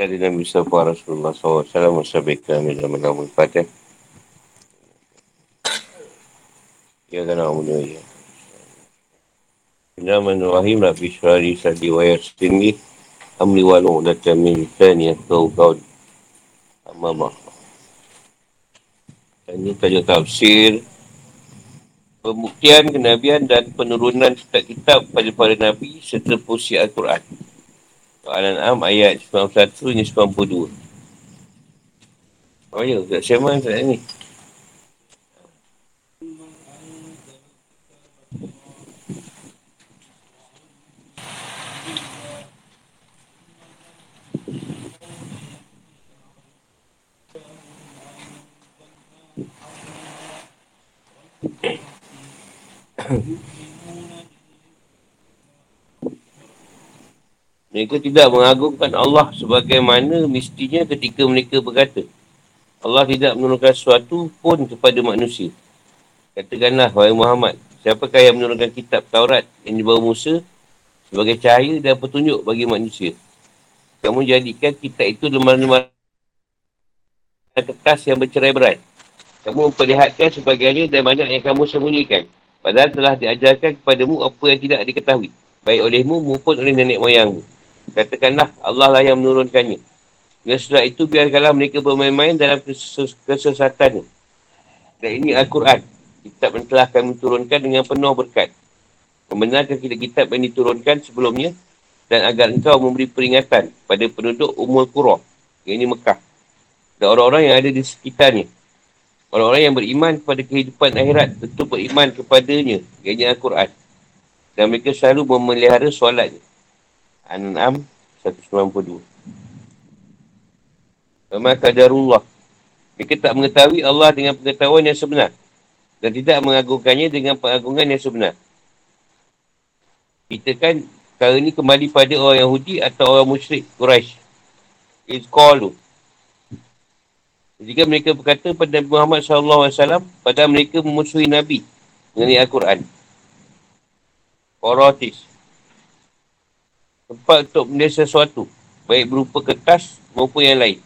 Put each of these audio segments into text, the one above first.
Kali Nabi Sallallahu Rasulullah SAW kami dalam nama Fatih. Ya kan Allah ya. Bismillahirrahmanirrahim Rabbi syurari sadi wa yarsini Amli wa lu'udatan min lisani Yafkau kaun Amma Ini tajuk tafsir Pembuktian kenabian dan penurunan kitab-kitab pada para Nabi serta puisi Al-Quran. Al-An'am ayat 91 hingga 92. Oh ya, tak siapa tak ni. Mereka tidak mengagungkan Allah sebagaimana mestinya ketika mereka berkata, Allah tidak menurunkan sesuatu pun kepada manusia. Katakanlah, wahai Muhammad, siapakah yang menurunkan kitab Taurat yang dibawa Musa sebagai cahaya dan petunjuk bagi manusia? Kamu jadikan kitab itu lemah-lemah kertas yang bercerai berat. Kamu memperlihatkan sebagainya dan banyak yang kamu sembunyikan. Padahal telah diajarkan kepadamu apa yang tidak diketahui. Baik olehmu maupun oleh nenek moyangmu. Katakanlah Allah lah yang menurunkannya. Dan setelah itu biarkanlah mereka bermain-main dalam kesesatan. Dan ini Al-Quran. Kitab yang telah kami turunkan dengan penuh berkat. Membenarkan kitab-kitab yang diturunkan sebelumnya. Dan agar engkau memberi peringatan pada penduduk umur Qurah. Yang ini Mekah. Dan orang-orang yang ada di sekitarnya. Orang-orang yang beriman kepada kehidupan akhirat tentu beriman kepadanya, iaitu Al-Quran. Dan mereka selalu memelihara solatnya. An-An'am 192. Memang kadarullah. Mereka tak mengetahui Allah dengan pengetahuan yang sebenar. Dan tidak mengagungkannya dengan pengagungan yang sebenar. Kita kan, kali ini kembali pada orang Yahudi atau orang musyrik Quraisy. It's called jika mereka berkata pada Nabi Muhammad SAW, pada mereka memusuhi Nabi mengenai Al-Quran. Orotis. Tempat untuk benda sesuatu. Baik berupa kertas maupun yang lain.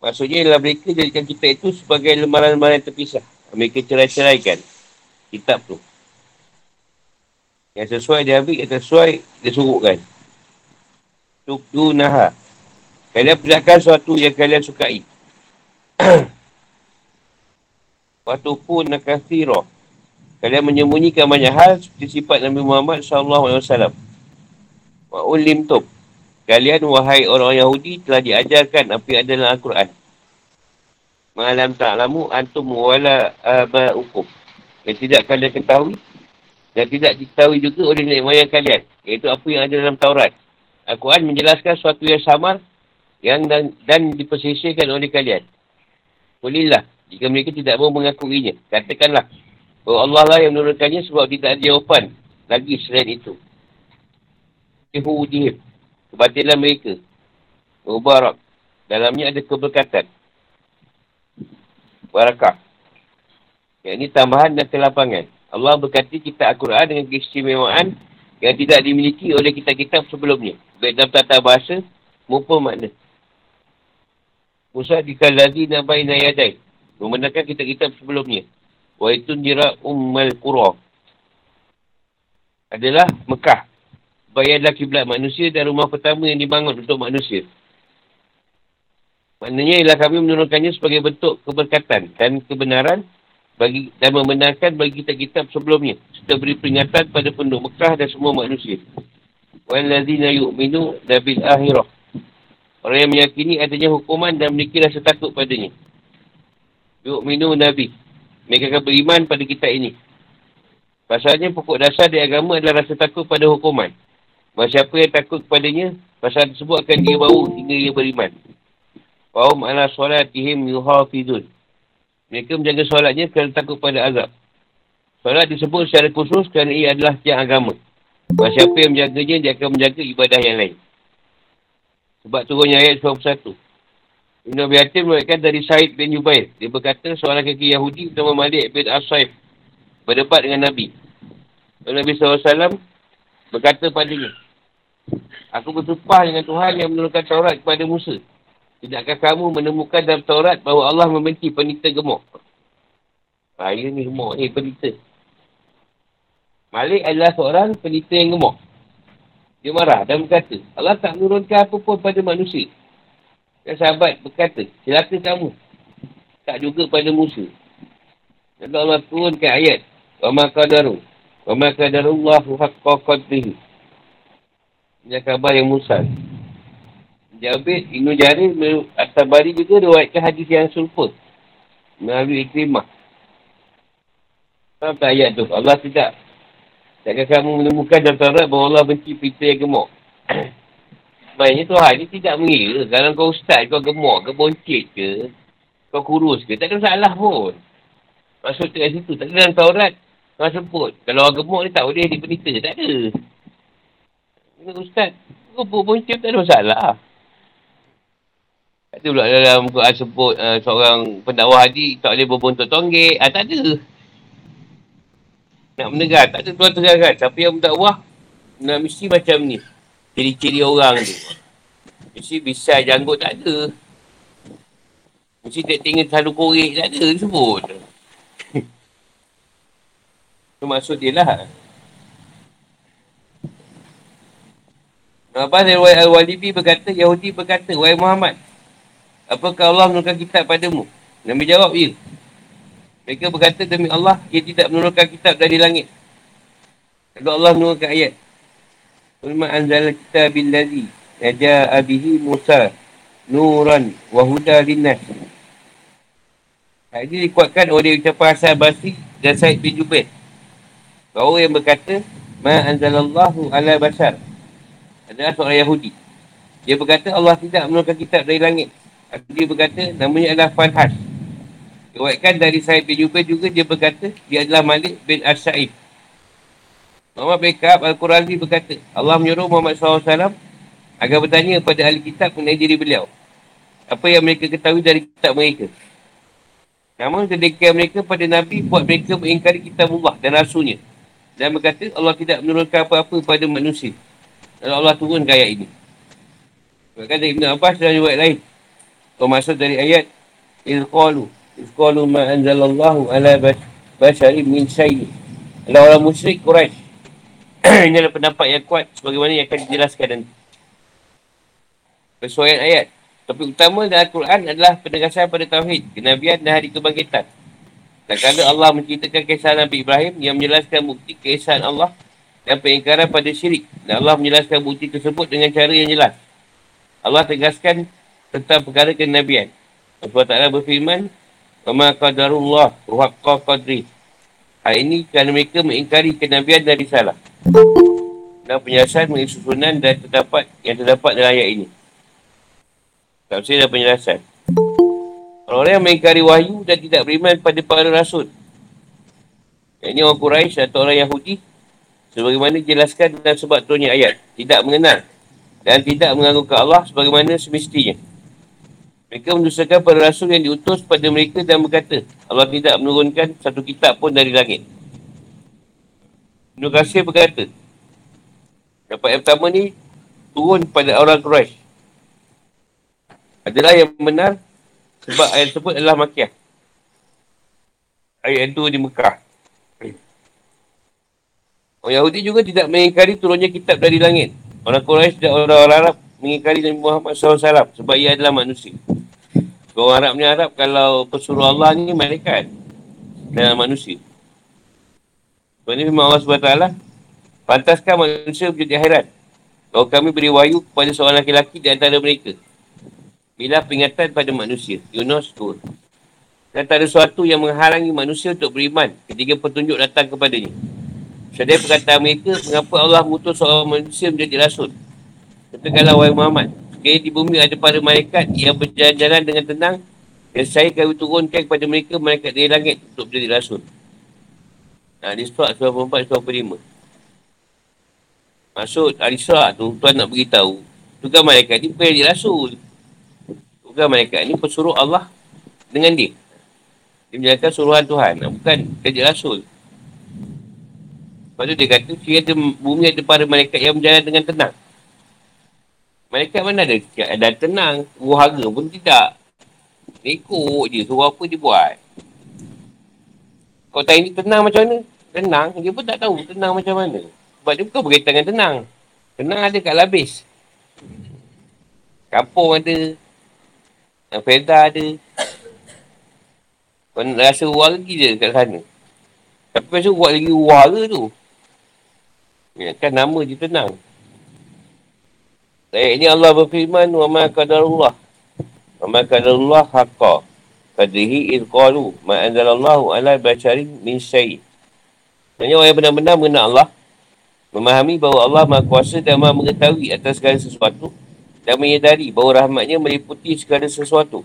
Maksudnya ialah mereka jadikan kita itu sebagai lembaran-lembaran terpisah. Mereka cerai-ceraikan kitab tu. Yang sesuai dia ambil, yang sesuai dia suruhkan. Tukdu naha. Kalian perlihatkan sesuatu yang kalian sukai. Watufu nakathira. Kalian menyembunyikan banyak hal seperti sifat Nabi Muhammad SAW. Wa ulim tub. Kalian, wahai orang Yahudi, telah diajarkan apa yang ada dalam Al-Quran. Malam ta'lamu antum wala aba'ukum. Yang tidak kalian ketahui. Dan tidak diketahui juga oleh nenek moyang kalian. Iaitu apa yang ada dalam Taurat. Al-Quran menjelaskan sesuatu yang samar yang dan, dan dipersisirkan oleh kalian. Kulillah. Jika mereka tidak mahu mengakuinya. Katakanlah. Bahawa Allah lah yang menurunkannya sebab tidak ada jawapan. Lagi selain itu. Ihudihim. Kebatilan mereka. Mubarak. Dalamnya ada keberkatan. Barakah. Yang ini tambahan dan kelapangan. Allah berkati kita Al-Quran dengan keistimewaan yang tidak dimiliki oleh kitab-kitab sebelumnya. Baik dalam tata bahasa maupun makna. Musa dikaladi nabai nayadai. Membenarkan kitab-kitab sebelumnya. Wa itu jira ummal qura. Adalah Mekah. Bayarlah kiblat manusia dan rumah pertama yang dibangun untuk manusia. Maknanya ialah kami menurunkannya sebagai bentuk keberkatan dan kebenaran bagi dan membenarkan bagi kitab-kitab sebelumnya. Serta beri peringatan pada penduduk Mekah dan semua manusia. Walladzina yu'minu nabil akhirah. Orang yang meyakini adanya hukuman dan memiliki rasa takut padanya. Yuk minum Nabi. Mereka akan beriman pada kita ini. Pasalnya pokok dasar di agama adalah rasa takut pada hukuman. Masa siapa yang takut kepadanya, pasal tersebut akan dia bau hingga ia beriman. Fahum ala solatihim yuhafidun. Mereka menjaga solatnya kerana takut pada azab. Solat disebut secara khusus kerana ia adalah tiang agama. Masa siapa yang menjaganya, dia akan menjaga ibadah yang lain. Sebab turunnya ayat 21. Ibn Abi Hatim merupakan dari Said bin Jubair. Dia berkata seorang kaki Yahudi bernama Malik bin Asaif berdebat dengan Nabi. Nabi SAW berkata padanya. Aku bersumpah dengan Tuhan yang menurunkan Taurat kepada Musa. Tidakkah kamu menemukan dalam Taurat bahawa Allah membenci penita gemuk? Bahaya ni gemuk ni, penita. Malik adalah seorang penita yang gemuk. Dia marah dan berkata, Allah tak menurunkan apa pun pada manusia. Dan sahabat berkata, celaka kamu. Tak juga pada Musa. Dan Allah turunkan ayat. Wa ma qadaru. Wa ma qadarullahu haqqa Ini kabar yang Musa. Jabir Ibn Jarir At-Tabari juga ruatkan hadis yang serupa. Melalui iklimah. Apa ayat tu? Allah tidak. Takkan kamu menemukan dalam Taurat bahawa Allah benci pita yang gemuk. Sebenarnya Tuhan ni tidak mengira. Kalau kau ustaz, kau gemuk ke, boncit ke, kau kurus ke, tak ada masalah pun. Maksud tu kat situ. Tak ada dalam Taurat. Kau sebut. Kalau orang gemuk ni tak boleh di penita. Tak ada. Ini ustaz. Kau pun boncit tak ada masalah. Tak ada pula dalam Quran sebut uh, seorang pendakwah haji tak boleh berbontot tonggek. Ah, tak ada. Nak mendengar. Tak ada tuan terangkan. Siapa yang mendakwah, nak mesti macam ni. Ciri-ciri orang tu. Mesti bisa janggut tak ada. Mesti tak tinggal selalu korek tak ada sebut. Itu maksud dia lah. Apa dari Al-Walibi berkata, Yahudi berkata, Wahai Muhammad, apakah Allah menurunkan kitab padamu? Nabi jawab, ya. Mereka berkata, demi Allah, ia tidak menurunkan kitab dari langit. Kalau Allah menurunkan ayat. Ulma anzal kita billazi naja'a bihi Musa nuran wa huda linnas. Hal ini dikuatkan oleh ucapan Hasan Basri dan Said bin Jubair. Bahawa yang berkata, Ma anzalallahu ala basar. Adalah seorang Yahudi. Dia berkata Allah tidak menurunkan kitab dari langit. Dia berkata namanya adalah Fanhas. Dikuatkan dari Said bin Jubair juga dia berkata dia adalah Malik bin As-Sa'id. Muhammad bin Ka'ab Al-Qurazi berkata, Allah menyuruh Muhammad SAW agar bertanya pada ahli kitab mengenai diri beliau. Apa yang mereka ketahui dari kitab mereka. Namun kedekaan mereka pada Nabi buat mereka mengingkari kitab Allah dan rasulnya. Dan berkata Allah tidak menurunkan apa-apa pada manusia. Lalu Allah turun ayat ini. Bahkan dari Ibn Abbas dan riwayat lain. Termasuk dari ayat Izqalu. Izqalu ma'anzalallahu ala basyari min syai'i. Adalah orang musyrik Quraisy ini adalah pendapat yang kuat sebagaimana yang akan dijelaskan nanti. Persoalan ayat. Topik utama dalam Al-Quran adalah penegasan pada Tauhid, kenabian dan hari kebangkitan. Dan kalau Allah menceritakan kisah Nabi Ibrahim yang menjelaskan bukti keesaan Allah dan pengingkaran pada syirik. Dan Allah menjelaskan bukti tersebut dengan cara yang jelas. Allah tegaskan tentang perkara kenabian. Allah Ta'ala berfirman, Wama qadarullah ruhaqqa qadri. Hal ini kerana mereka mengingkari kenabian dari salah. Dan penjelasan mengenai susunan dan terdapat yang terdapat dalam ayat ini. Tafsir dan penjelasan. Orang-orang yang mengingkari wahyu dan tidak beriman pada para rasul. Yang ini orang Quraisy atau orang Yahudi Sebagaimana dijelaskan dalam sebab turunnya ayat. Tidak mengenal. Dan tidak menganggungkan Allah sebagaimana semestinya. Mereka mendustakan para rasul yang diutus pada mereka dan berkata, Allah tidak menurunkan satu kitab pun dari langit. Ibn Qasir berkata, dapat yang pertama ni turun pada orang Quraisy. Adalah yang benar sebab ayat tersebut adalah makiah. Ayat itu di Mekah. Orang Yahudi juga tidak mengingkari turunnya kitab dari langit. Orang Quraisy dan orang-orang Arab mengingkari Nabi Muhammad SAW sebab ia adalah manusia. Orang Arab ni Arab kalau pesuruh Allah ni malaikat dan manusia. Sebab ni memang Allah SWT pantaskan manusia menjadi akhirat. Kalau kami beri wahyu kepada seorang lelaki-lelaki di antara mereka. Bila peringatan pada manusia. Yunus tu. Dan tak ada sesuatu yang menghalangi manusia untuk beriman ketika petunjuk datang kepadanya. Sedaya perkataan mereka, mengapa Allah mutus seorang manusia menjadi rasul. Katakanlah wahai Muhammad, sekali di bumi ada para malaikat yang berjalan-jalan dengan tenang dan saya kami turunkan kepada mereka malaikat dari langit untuk menjadi rasul. Nah, di surat 94, 95. Maksud Al-Isra' tu, Tuan nak beritahu, tugas malaikat ni bukan jadi rasul. Tugas malaikat ni pesuruh Allah dengan dia. Dia menjalankan suruhan Tuhan, bukan jadi rasul. Lepas tu dia kata, ada bumi ada para malaikat yang berjalan dengan tenang. Malaikat mana ada keadaan tenang. Buhaga pun tidak. Ikut je. Suruh apa dia buat. Kau tanya ni tenang macam mana? Tenang. Dia pun tak tahu tenang macam mana. Sebab dia bukan berkaitan dengan tenang. Tenang ada kat labis. Kampung ada. Feda ada. Kau rasa lagi je kat sana. Tapi masa buat lagi uara tu. Ya, kan nama je tenang. Baik, ini Allah berfirman, وَمَا كَدَرُ اللَّهِ وَمَا كَدَرُ اللَّهِ حَقَّ قَدْرِهِ إِذْ قَالُوا مَا أَنْزَلَ اللَّهُ عَلَى بَشَرٍ مِنْ شَيْءٍ Maksudnya orang yang benar-benar mengenal Allah, memahami bahawa Allah maha kuasa dan maha mengetahui atas segala sesuatu dan menyedari bahawa rahmatnya meliputi segala sesuatu.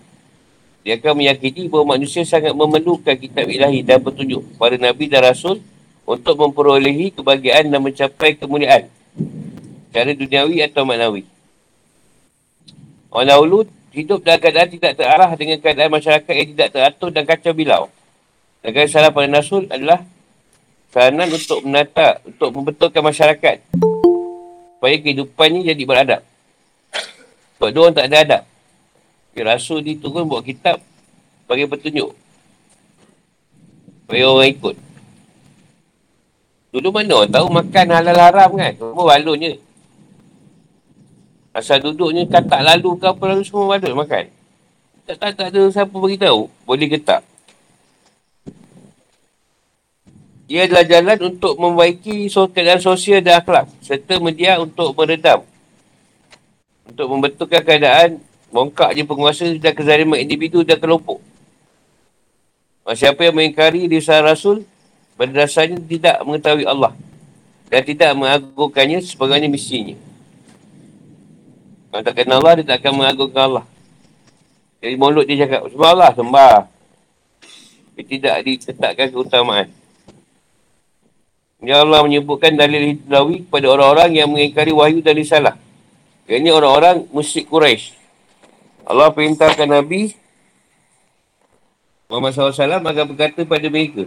Dia akan meyakini bahawa manusia sangat memerlukan kitab ilahi dan petunjuk para Nabi dan Rasul untuk memperolehi kebahagiaan dan mencapai kemuliaan. Secara duniawi atau maknawi. Orang dahulu hidup dalam keadaan tidak terarah dengan keadaan masyarakat yang tidak teratur dan kacau bilau. Dan salah pada Nasul adalah saranan untuk menata, untuk membetulkan masyarakat. Supaya kehidupan ni jadi beradab. Sebab dia orang tak ada adab. Ya, Rasul ni turun buat kitab bagi petunjuk. Supaya orang ikut. Dulu mana orang tahu makan halal haram kan? Semua balonnya. Asal duduknya katak lalu ke apa lalu semua ada makan. Tak, tak, tak ada siapa beritahu. Boleh ke tak? Ia adalah jalan untuk membaiki keadaan sosial dan akhlak. Serta media untuk meredam. Untuk membetulkan keadaan bongkak je penguasa dan kezaliman individu dan kelompok. Siapa yang mengingkari risah Rasul, pada dasarnya tidak mengetahui Allah. Dan tidak mengagungkannya sebagainya misinya. Kalau tak kenal Allah, dia tak akan mengagungkan Allah. Jadi mulut dia cakap, sembah Allah, sembah. Tapi tidak ditetapkan keutamaan. Ya Allah menyebutkan dalil hidawi kepada orang-orang yang mengingkari wahyu dan risalah. Ini orang-orang musyrik Quraisy. Allah perintahkan Nabi Muhammad SAW agar berkata pada mereka.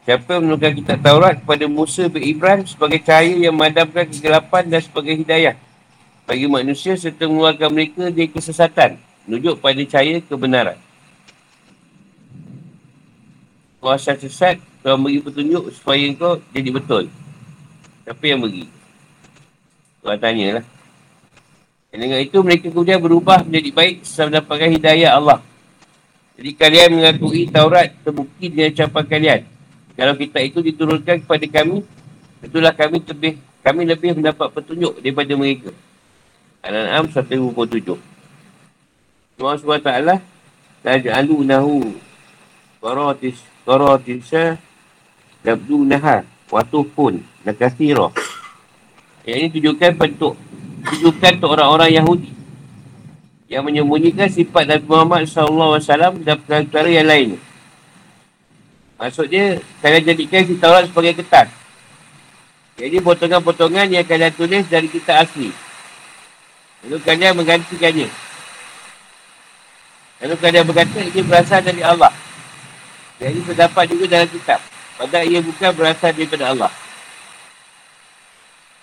Siapa yang menurunkan kitab Taurat kepada Musa bin Ibrahim sebagai cahaya yang memadamkan kegelapan dan sebagai hidayah bagi manusia serta mengeluarkan mereka dari kesesatan menunjuk pada cahaya kebenaran. Kuasa sesat Tuhan beri petunjuk supaya kau jadi betul. Siapa yang beri? Tuhan tanyalah. Dan dengan itu mereka kemudian berubah menjadi baik setelah mendapatkan hidayah Allah. Jadi kalian mengakui Taurat terbukti dengan ucapan kalian. Kalau kita itu diturunkan kepada kami, itulah kami lebih kami lebih mendapat petunjuk daripada mereka. Al-An'am 127. Allah SWT Taj'alu nahu Qaratis Qaratisa Dabdu naha Watuh pun Nakasira Yang ini tujukan bentuk Tujukan untuk orang-orang Yahudi Yang menyembunyikan sifat Nabi Muhammad SAW Dan perkara-perkara yang lain Maksudnya Kalian jadikan si Taurat sebagai ketat Jadi potongan-potongan yang kalian tulis dari kitab asli Lalu kalian menggantikannya. Lalu kalian berkata ia berasal dari Allah. Jadi terdapat juga dalam kitab. Padahal ia bukan berasal daripada Allah.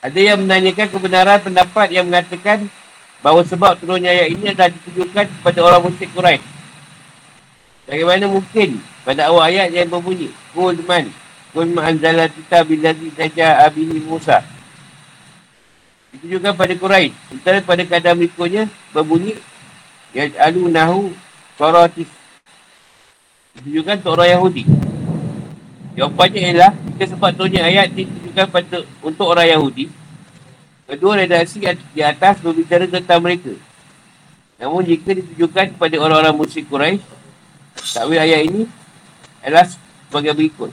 Ada yang menanyakan kebenaran pendapat yang mengatakan bahawa sebab turunnya ayat ini adalah ditujukan kepada orang musyrik Quraisy. Bagaimana mungkin pada awal ayat yang berbunyi Qul man Qul ma'anzala kitab billazi taja'a bihi Musa Ditujukan pada Quraisy. Sementara pada keadaan berikutnya berbunyi Yaj'alu nahu saratis. Ditujukan untuk orang Yahudi. Jawapannya ialah kita sepatutnya ayat ditujukan pada untuk orang Yahudi. Kedua redaksi di atas berbicara tentang mereka. Namun jika ditujukan kepada orang-orang musyrik Quraisy, takwil ayat ini adalah sebagai berikut.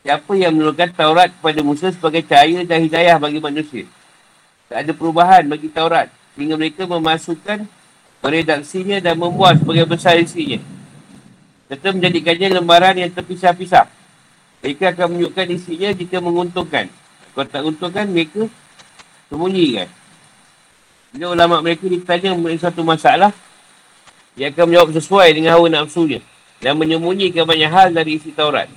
Siapa yang menurunkan Taurat kepada Musa sebagai cahaya dan hidayah bagi manusia? Tak ada perubahan bagi Taurat. Sehingga mereka memasukkan meredaksinya dan membuat sebagai besar isinya. Serta menjadikannya lembaran yang terpisah-pisah. Mereka akan menunjukkan isinya jika menguntungkan. Kalau tak untungkan, mereka sembunyikan. Bila ulama mereka ditanya mengenai satu masalah, dia akan menjawab sesuai dengan hawa nafsunya dan menyembunyikan banyak hal dari isi Taurat.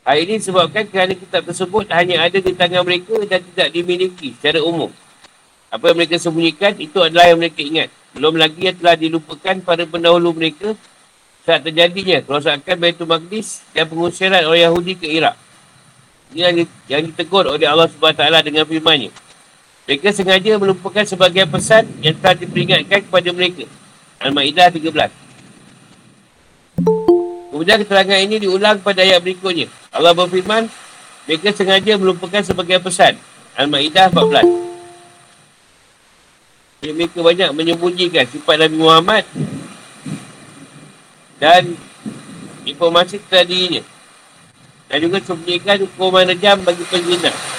Hal ini disebabkan kerana kitab tersebut hanya ada di tangan mereka dan tidak dimiliki secara umum. Apa yang mereka sembunyikan, itu adalah yang mereka ingat. Belum lagi yang telah dilupakan pada pendahulu mereka saat terjadinya kerosakan Baitul Maqdis dan pengusiran orang Yahudi ke Iraq. Ini yang, yang ditegur oleh Allah SWT dengan firmannya. Mereka sengaja melupakan sebagian pesan yang telah diperingatkan kepada mereka. Al-Ma'idah 13. Kemudian keterangan ini diulang pada ayat berikutnya. Allah berfirman, mereka sengaja melupakan sebagian pesan. Al-Ma'idah 14. Jadi mereka banyak menyembunyikan sifat Nabi Muhammad dan informasi tadinya. Dan juga sembunyikan hukuman rejam bagi pengguna.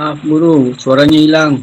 Maaf guru, suaranya hilang.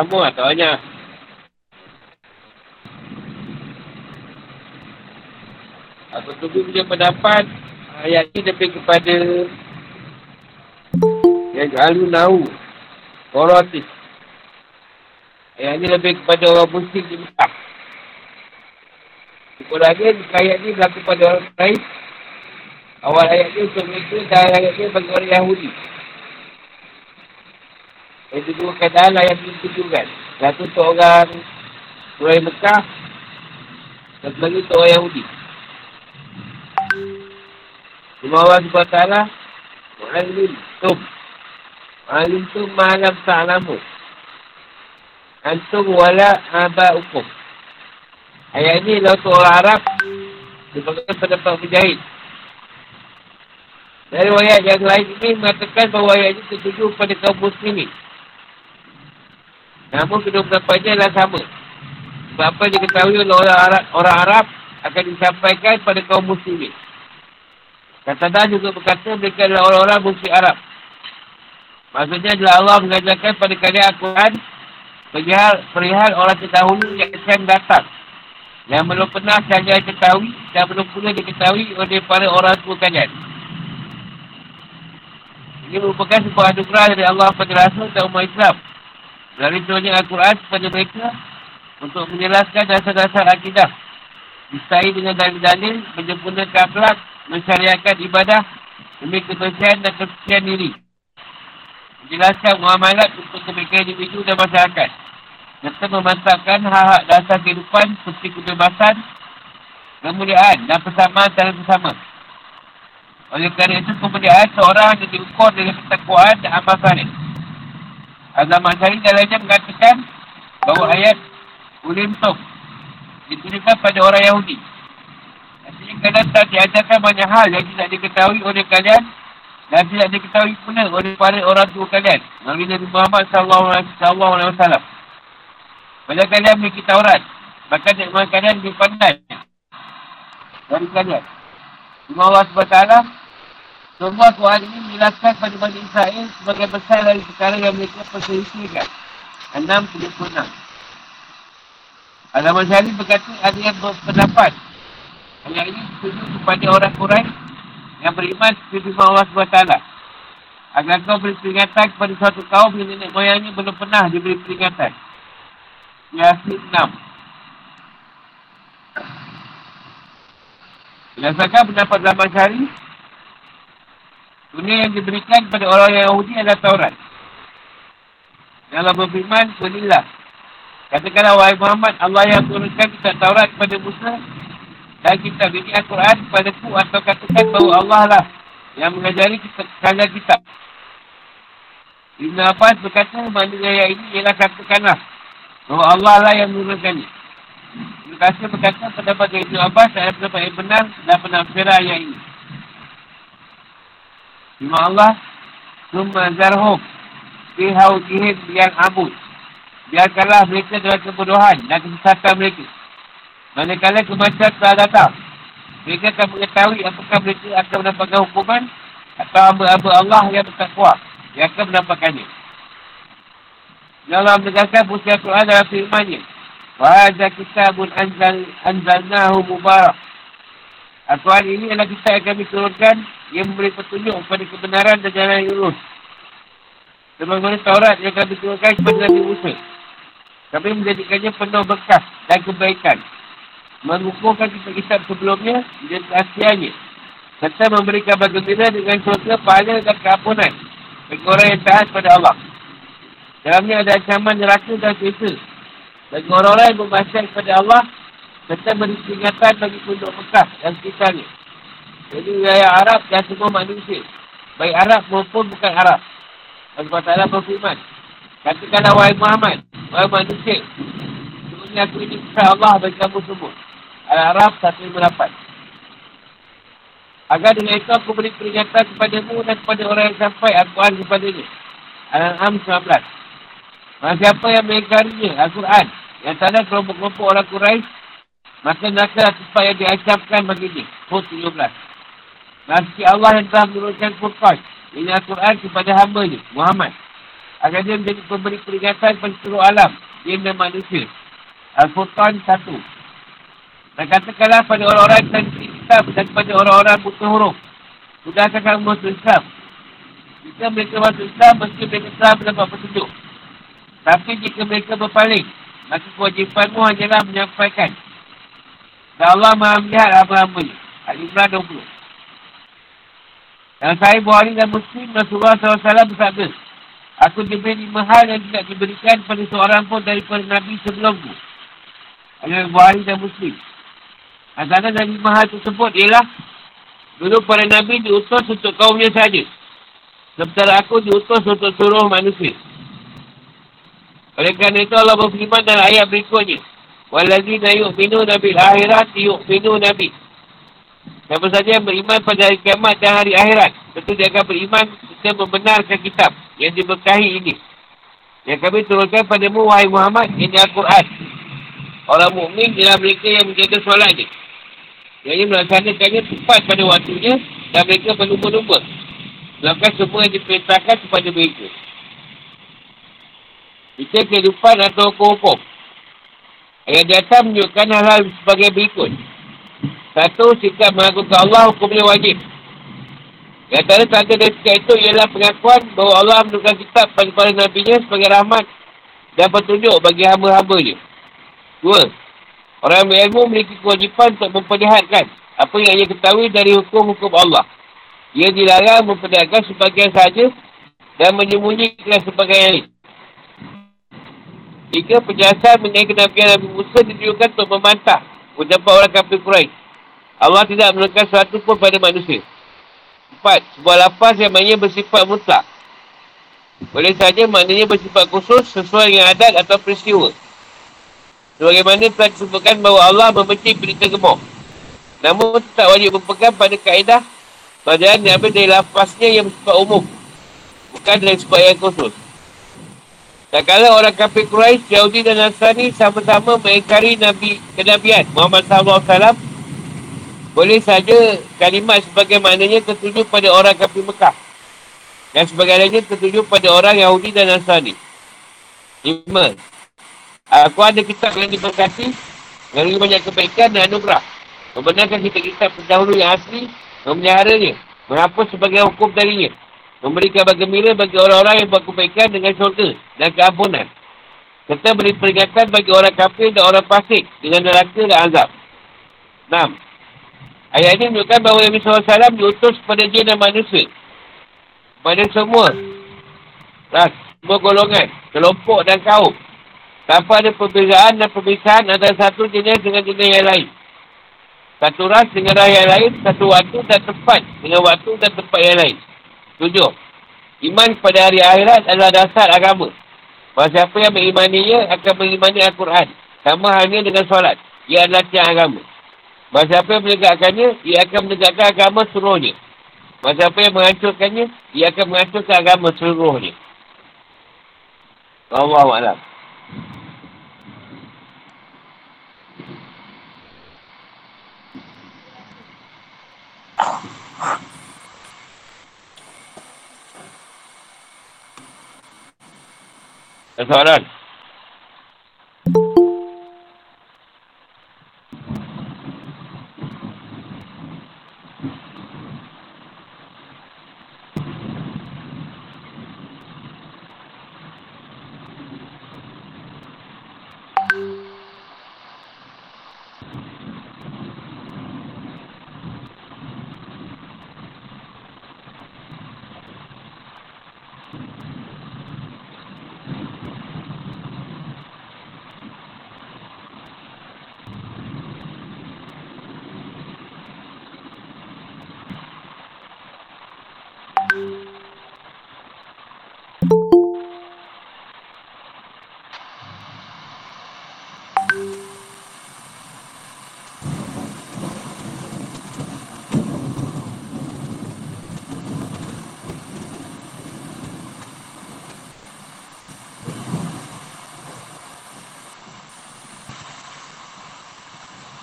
Sama lah, tak banyak. Aku tunggu punya pendapat ayat ni lebih kepada yang lalu tahu orang artis. Ayat ni lebih kepada orang muslim di Mekah. Kekurangan ayat ni berlaku pada orang lain. Awal ayat ni untuk mereka dan ayat ni bagi orang Yahudi. Itu dua keadaan lah yang ditujukan. Satu untuk orang orang Mekah. Satu lagi untuk orang Yahudi. Cuma Allah SWT Orang lintum Orang lintum malam ta'lamu Antum wala aba hukum Ayat ni lah untuk orang Arab Disebabkan pendapat berjahit Dari ayat yang lain ini mengatakan bahawa ayat ini tertuju pada kaum muslimin Namun kedua pendapatnya adalah sama Sebab apa yang diketahui oleh orang Arab, orang Arab Akan disampaikan pada kaum muslimin Kata juga berkata mereka adalah orang-orang muslim Arab. Maksudnya adalah Allah mengajarkan pada kalian Al-Quran perihal, perihal orang terdahulu yang akan datang. Yang belum pernah kalian ketahui dan belum pula diketahui oleh para orang tua kalian. Ini merupakan sebuah anugerah dari Allah kepada Rasul dan umat Islam. Dari turunnya Al-Quran kepada mereka untuk menjelaskan dasar-dasar akidah. Disertai dengan dalil-dalil, menyempurnakan akhlak, mensyariatkan ibadah demi kebersihan dan kesucian diri. Menjelaskan muamalat untuk kebaikan individu dan masyarakat. Serta memantapkan hak-hak dasar kehidupan seperti kebebasan, kemuliaan dan persamaan antara bersama. Oleh kerana itu, kemuliaan seorang yang diukur dengan ketakwaan dan amal salih. Azam Masyari dalamnya mengatakan bahawa ayat Ulim Tok dituliskan pada orang Yahudi Artinya kalian tak diajarkan banyak hal yang tidak diketahui oleh kalian dan tidak diketahui pula oleh para orang tua kalian. Nabi Nabi Muhammad wasallam. Pada kalian memiliki Taurat, maka nikmat kalian lebih pandai dari kalian. Cuma Allah SWT semua Tuhan ini menjelaskan pada Bani Israel sebagai besar dari perkara yang mereka perselisihkan. 6.76 Alamat Syarif berkata ada yang berpendapat Ayat ini setuju kepada orang Quraisy yang beriman seperti Allah SWT. Agar kau beri peringatan kepada suatu kaum yang nenek moyangnya belum pernah diberi peringatan. Yasin 6. Berdasarkan pendapat zaman syari, dunia yang diberikan kepada orang Yahudi adalah Taurat. Allah berfirman, Kulilah. Katakanlah, wahai Muhammad, Allah yang turunkan kitab Taurat kepada Musa dan kitab ini Al-Quran kepada ku atau katakan bahawa Allah lah yang mengajari kita kanda kitab. Ibn Abbas berkata, maknanya ayat ini ialah katakanlah bahawa Allah lah yang menurunkan ini. Ibn Qasir berkata, pendapat Ibn Abbas adalah pendapat yang benar dan penafsirah ayat ini. Firman Allah, Summa zarhum Bihau jihid yang abud Biarkanlah mereka dalam kebodohan dan kesesatan mereka. Manakala kemasyarakat telah datang Mereka akan mengetahui apakah mereka akan mendapatkan hukuman Atau hamba-hamba Allah yang bertakwa Yang akan mendapatkannya. Allah menegaskan Pusia Quran dalam firmannya Wahada kitabun anzal, anzalnahu mubarak Al-Quran ini adalah kita yang kami turunkan yang memberi petunjuk kepada kebenaran dan jalan yang lurus. Sebagaimana Taurat yang kami turunkan kepada Nabi Musa. Kami menjadikannya penuh berkah dan kebaikan. Mengukuhkan kitab-kitab sebelumnya dan kehasiannya. Serta memberikan bagaimana dengan surga pahala dan keampunan bagi orang yang taat pada Allah. Dalamnya ada ancaman neraka dan cerita. Bagi orang-orang yang kepada Allah serta beri peringatan bagi penduduk Mekah dan sekitarnya. Jadi wilayah Arab dan semua manusia. Baik Arab maupun bukan Arab. Allah Ta'ala berfirman. Katakanlah wahai Muhammad. Wahai manusia. Sebenarnya aku ini kisah Allah bagi kamu semua. Al-Arab 158. Agar dengan itu aku beri peringatan kepadamu dan kepada orang yang sampai Al-Quran kepadanya. Al-An'am 19. Maka siapa yang mengingkarinya Al-Quran. Yang tanda kelompok-kelompok orang Quraisy Maka neraka tempat yang diacapkan bagi dia. Hud 17. Nasi Allah yang telah menurunkan Furqan. Ini Al-Quran kepada hamba ni, Muhammad. Agar dia menjadi pemberi peringatan kepada seluruh alam. Dia dan manusia. Al-Furqan 1. Dan katakanlah pada orang-orang yang kitab dan kepada orang-orang buta huruf. Sudahkah kamu masuk Islam? Jika mereka masuk Islam, mesti mereka telah mendapat petunjuk. Tapi jika mereka berpaling, maka kewajipanmu hanyalah menyampaikan. Dan Allah maha melihat apa-apa ni. Al-Imran 20. Yang saya Buhari dan Muslim, Rasulullah SAW bersabda. Aku diberi lima hal yang tidak diberikan pada seorang pun daripada Nabi sebelumku. Ada Buhari dan Muslim. Antara dari lima hal tersebut ialah Dulu para Nabi diutus untuk kaumnya saja. Sementara aku diutus untuk seluruh manusia. Oleh kerana itu Allah berfirman dalam ayat berikutnya. Waladzina yu'minuna bil akhirat yu'minuna nabi. Siapa saja yang beriman pada hari kiamat dan hari akhirat. Tentu dia akan beriman dan membenarkan kitab yang diberkahi ini. Yang kami turunkan padamu wahai Muhammad ini Al-Quran. Orang mukmin ialah mereka yang menjaga solat ini. Yang ini melaksanakannya tepat pada waktunya dan mereka berlumba-lumba. Melakukan semua yang diperintahkan kepada mereka. Itu kehidupan atau hukum-hukum. Ayat di atas menunjukkan hal-hal sebagai berikut. Satu, sikap mengagumkan Allah hukumnya wajib. Di antara tanda dan sikap itu ialah pengakuan bahawa Allah menunjukkan kitab pada para Nabi-Nya sebagai rahmat dan petunjuk bagi hamba-hambanya. Dua, orang berilmu memiliki kewajipan untuk memperlihatkan apa yang ia ketahui dari hukum-hukum Allah. Ia dilarang memperlihatkan sebagian saja dan menyembunyikan sebagian lain. Tiga, penjelasan mengenai kenabian Nabi Musa ditujukan untuk membantah ucapan orang kafir Quraisy. Allah tidak menurunkan sesuatu pun pada manusia. Empat, sebuah lafaz yang maknanya bersifat mutlak. Boleh saja maknanya bersifat khusus sesuai dengan adat atau peristiwa. Sebagaimana telah disebutkan bahawa Allah membenci berita gemuk. Namun tak wajib berpegang pada kaedah pelajaran yang ambil dari lafaznya yang bersifat umum. Bukan dari sebab yang khusus. Tak kala orang kafir Quraisy, Yahudi dan Nasrani sama-sama mengingkari Nabi kenabian Muhammad SAW boleh saja kalimat sebagai maknanya tertuju pada orang kafir Mekah dan sebagai lainnya tertuju pada orang Yahudi dan Nasrani. Lima. Aku ada kitab yang diberkati lebih banyak kebaikan dan anugerah. Membenarkan kitab-kitab pendahulu yang asli memeliharanya, menghapus sebagai hukum darinya memberikan bagaimana bagi orang-orang yang buat kebaikan dengan syurga dan keampunan. Serta beri peringatan bagi orang kafir dan orang fasik dengan neraka dan azab. 6. Ayat ini menunjukkan bahawa Nabi SAW diutus kepada jin dan manusia. Kepada semua. Ras, semua golongan. kelompok dan kaum. Tanpa ada perbezaan dan perbezaan antara satu jenis dengan jenis yang lain. Satu ras dengan ras yang lain, satu waktu dan tempat dengan waktu dan tempat yang lain. Tujuh. Iman kepada hari akhirat adalah dasar agama. Bahawa siapa yang mengimaninya akan mengimani Al-Quran. Sama halnya dengan solat. Ia adalah tiang agama. Bahawa siapa yang menegakkannya, ia akan menegakkan agama seluruhnya. Bahawa siapa yang menghancurkannya, ia akan menghancurkan agama seluruhnya. Allah Ada soalan?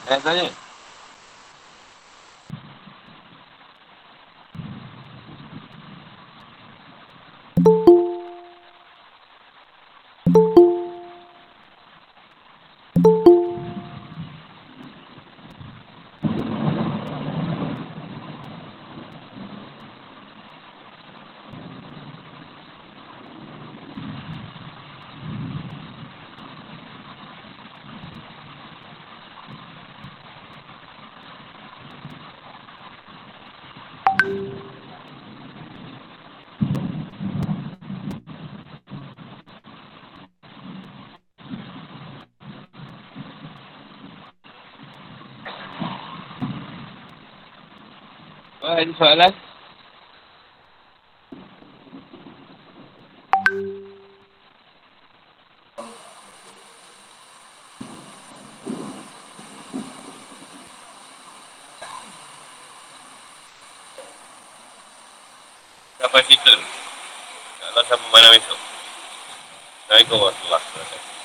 Saya tanya. Oh, ada soalan? Sampai. Allah sama mana besok. Assalamualaikum warahmatullahi wabarakatuh.